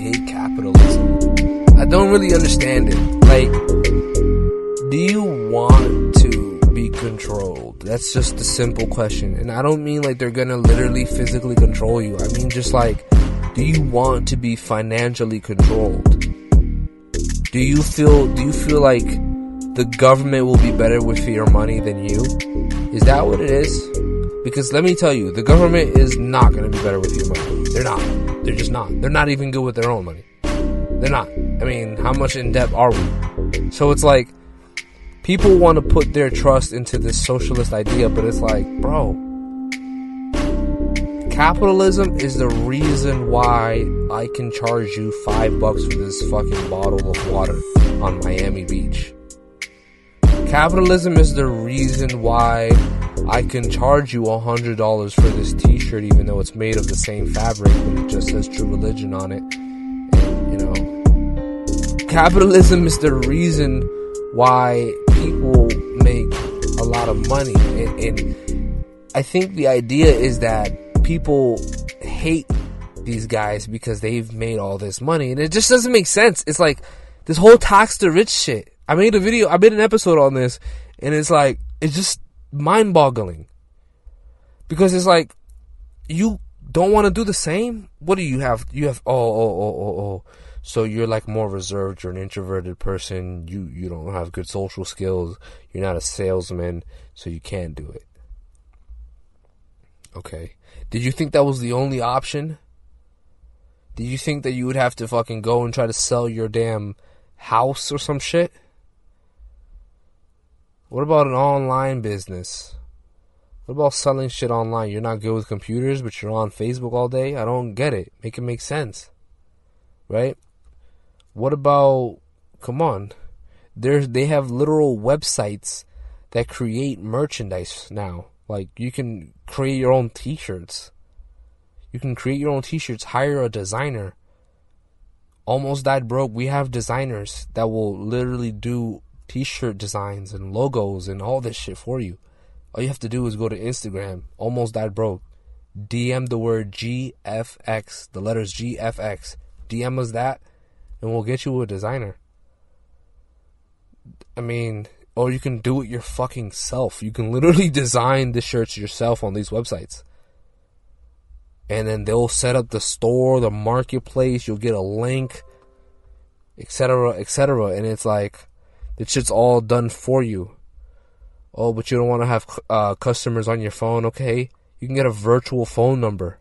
hate capitalism? I don't really understand it. Like, do you want to be controlled? That's just a simple question. And I don't mean like they're gonna literally physically control you. I mean just like, do you want to be financially controlled? Do you feel, do you feel like the government will be better with your money than you? Is that what it is? Because let me tell you, the government is not going to be better with your money. They're not. They're just not. They're not even good with their own money. They're not. I mean, how much in debt are we? So it's like, people want to put their trust into this socialist idea, but it's like, bro, capitalism is the reason why I can charge you five bucks for this fucking bottle of water on Miami Beach. Capitalism is the reason why I can charge you a hundred dollars for this T-shirt, even though it's made of the same fabric, but it just says True Religion on it. And, you know, capitalism is the reason why people make a lot of money, and, and I think the idea is that people hate these guys because they've made all this money, and it just doesn't make sense. It's like this whole tax the rich shit. I made a video, I made an episode on this, and it's like it's just mind boggling. Because it's like, you don't want to do the same? What do you have? You have, oh, oh, oh, oh, oh. So you're like more reserved, you're an introverted person, you, you don't have good social skills, you're not a salesman, so you can't do it. Okay. Did you think that was the only option? Did you think that you would have to fucking go and try to sell your damn house or some shit? What about an online business? What about selling shit online? You're not good with computers, but you're on Facebook all day? I don't get it. Make it make sense. Right? What about come on. There's they have literal websites that create merchandise now. Like you can create your own t-shirts. You can create your own t-shirts, hire a designer. Almost died broke. We have designers that will literally do t-shirt designs and logos and all this shit for you. All you have to do is go to Instagram, almost died broke. DM the word GFX, the letters GFX. DM us that, and we'll get you a designer. I mean, or you can do it your fucking self. You can literally design the shirts yourself on these websites. And then they'll set up the store, the marketplace, you'll get a link, etc., etc. And it's like, the shit's all done for you. Oh, but you don't want to have uh, customers on your phone, okay? You can get a virtual phone number.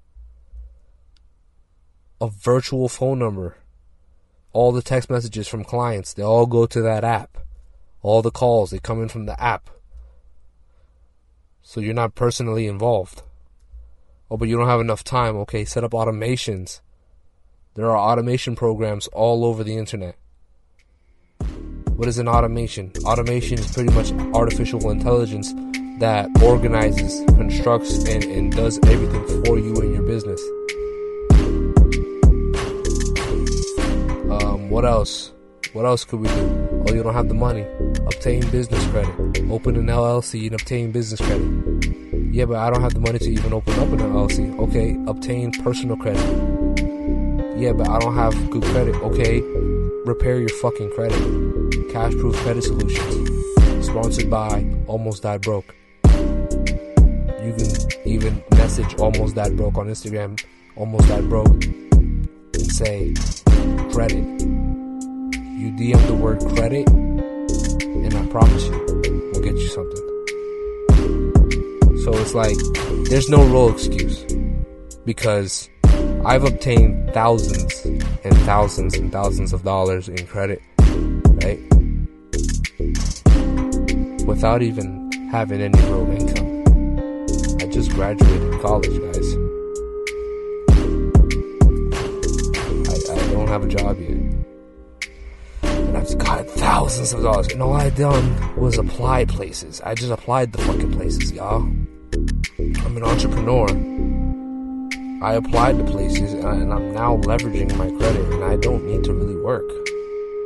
A virtual phone number. All the text messages from clients, they all go to that app. All the calls, they come in from the app. So you're not personally involved. Oh, but you don't have enough time. Okay, set up automations. There are automation programs all over the internet. What is an automation? Automation is pretty much artificial intelligence that organizes, constructs, and, and does everything for you and your business. Um, what else? What else could we do? Oh, you don't have the money. Obtain business credit. Open an LLC and obtain business credit. Yeah, but I don't have the money to even open up an LLC. Okay, obtain personal credit. Yeah, but I don't have good credit. Okay, repair your fucking credit. Cash Proof Credit Solutions, sponsored by Almost Died Broke. You can even message Almost Died Broke on Instagram, Almost Died Broke, and say credit. You DM the word credit, and I promise you, we'll get you something. So it's like, there's no real excuse. Because I've obtained thousands and thousands and thousands of dollars in credit, right? without even having any real income. I just graduated college, guys. I, I don't have a job yet. And I've got thousands of dollars. And all I done was apply places. I just applied the fucking places, y'all. I'm an entrepreneur. I applied to places and, I, and I'm now leveraging my credit and I don't need to really work.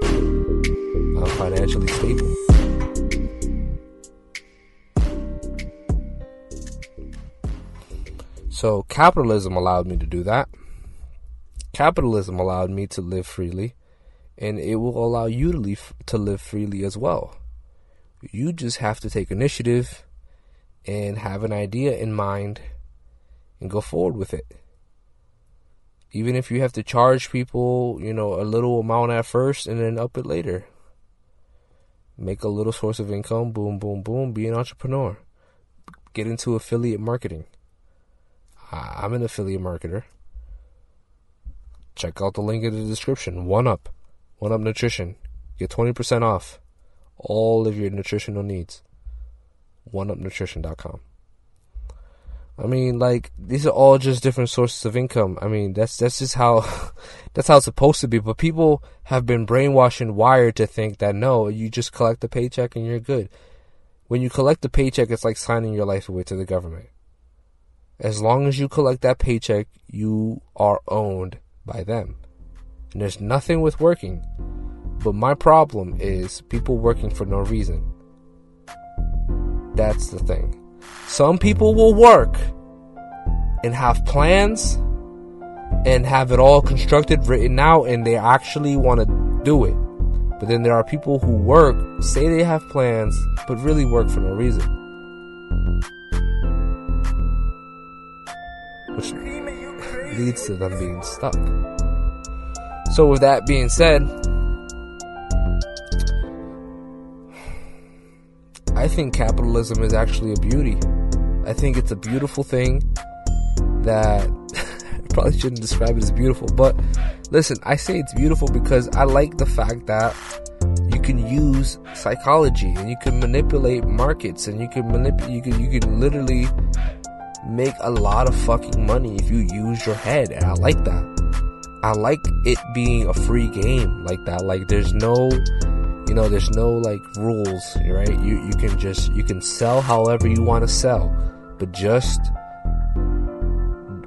I'm financially stable. So capitalism allowed me to do that. Capitalism allowed me to live freely, and it will allow you to live, to live freely as well. You just have to take initiative and have an idea in mind and go forward with it. Even if you have to charge people, you know, a little amount at first and then up it later. Make a little source of income, boom, boom, boom, be an entrepreneur. Get into affiliate marketing. I'm an affiliate marketer. Check out the link in the description. One Up. One Up Nutrition. Get 20% off all of your nutritional needs. OneUpNutrition.com. I mean, like these are all just different sources of income. I mean, that's that's just how that's how it's supposed to be. But people have been brainwashed and wired to think that no, you just collect the paycheck and you're good. When you collect the paycheck, it's like signing your life away to the government. As long as you collect that paycheck, you are owned by them. And there's nothing with working. But my problem is people working for no reason. That's the thing. Some people will work and have plans and have it all constructed, written out, and they actually want to do it. But then there are people who work, say they have plans, but really work for no reason. Which leads to them being stuck. So, with that being said, I think capitalism is actually a beauty. I think it's a beautiful thing that I probably shouldn't describe it as beautiful, but listen, I say it's beautiful because I like the fact that you can use psychology and you can manipulate markets and you can manipulate you can you can literally make a lot of fucking money if you use your head and I like that. I like it being a free game like that. Like there's no you know there's no like rules right? You you can just you can sell however you want to sell but just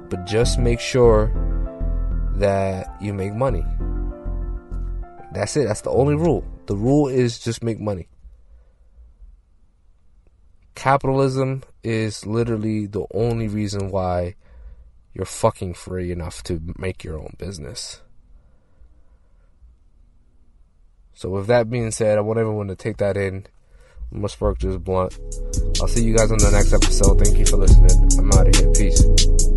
but just make sure that you make money. That's it. That's the only rule. The rule is just make money. Capitalism is literally the only reason why you're fucking free enough to make your own business So, with that being said, I want everyone to take that in. I'm gonna spark just blunt. I'll see you guys on the next episode. Thank you for listening. I'm out of here. Peace.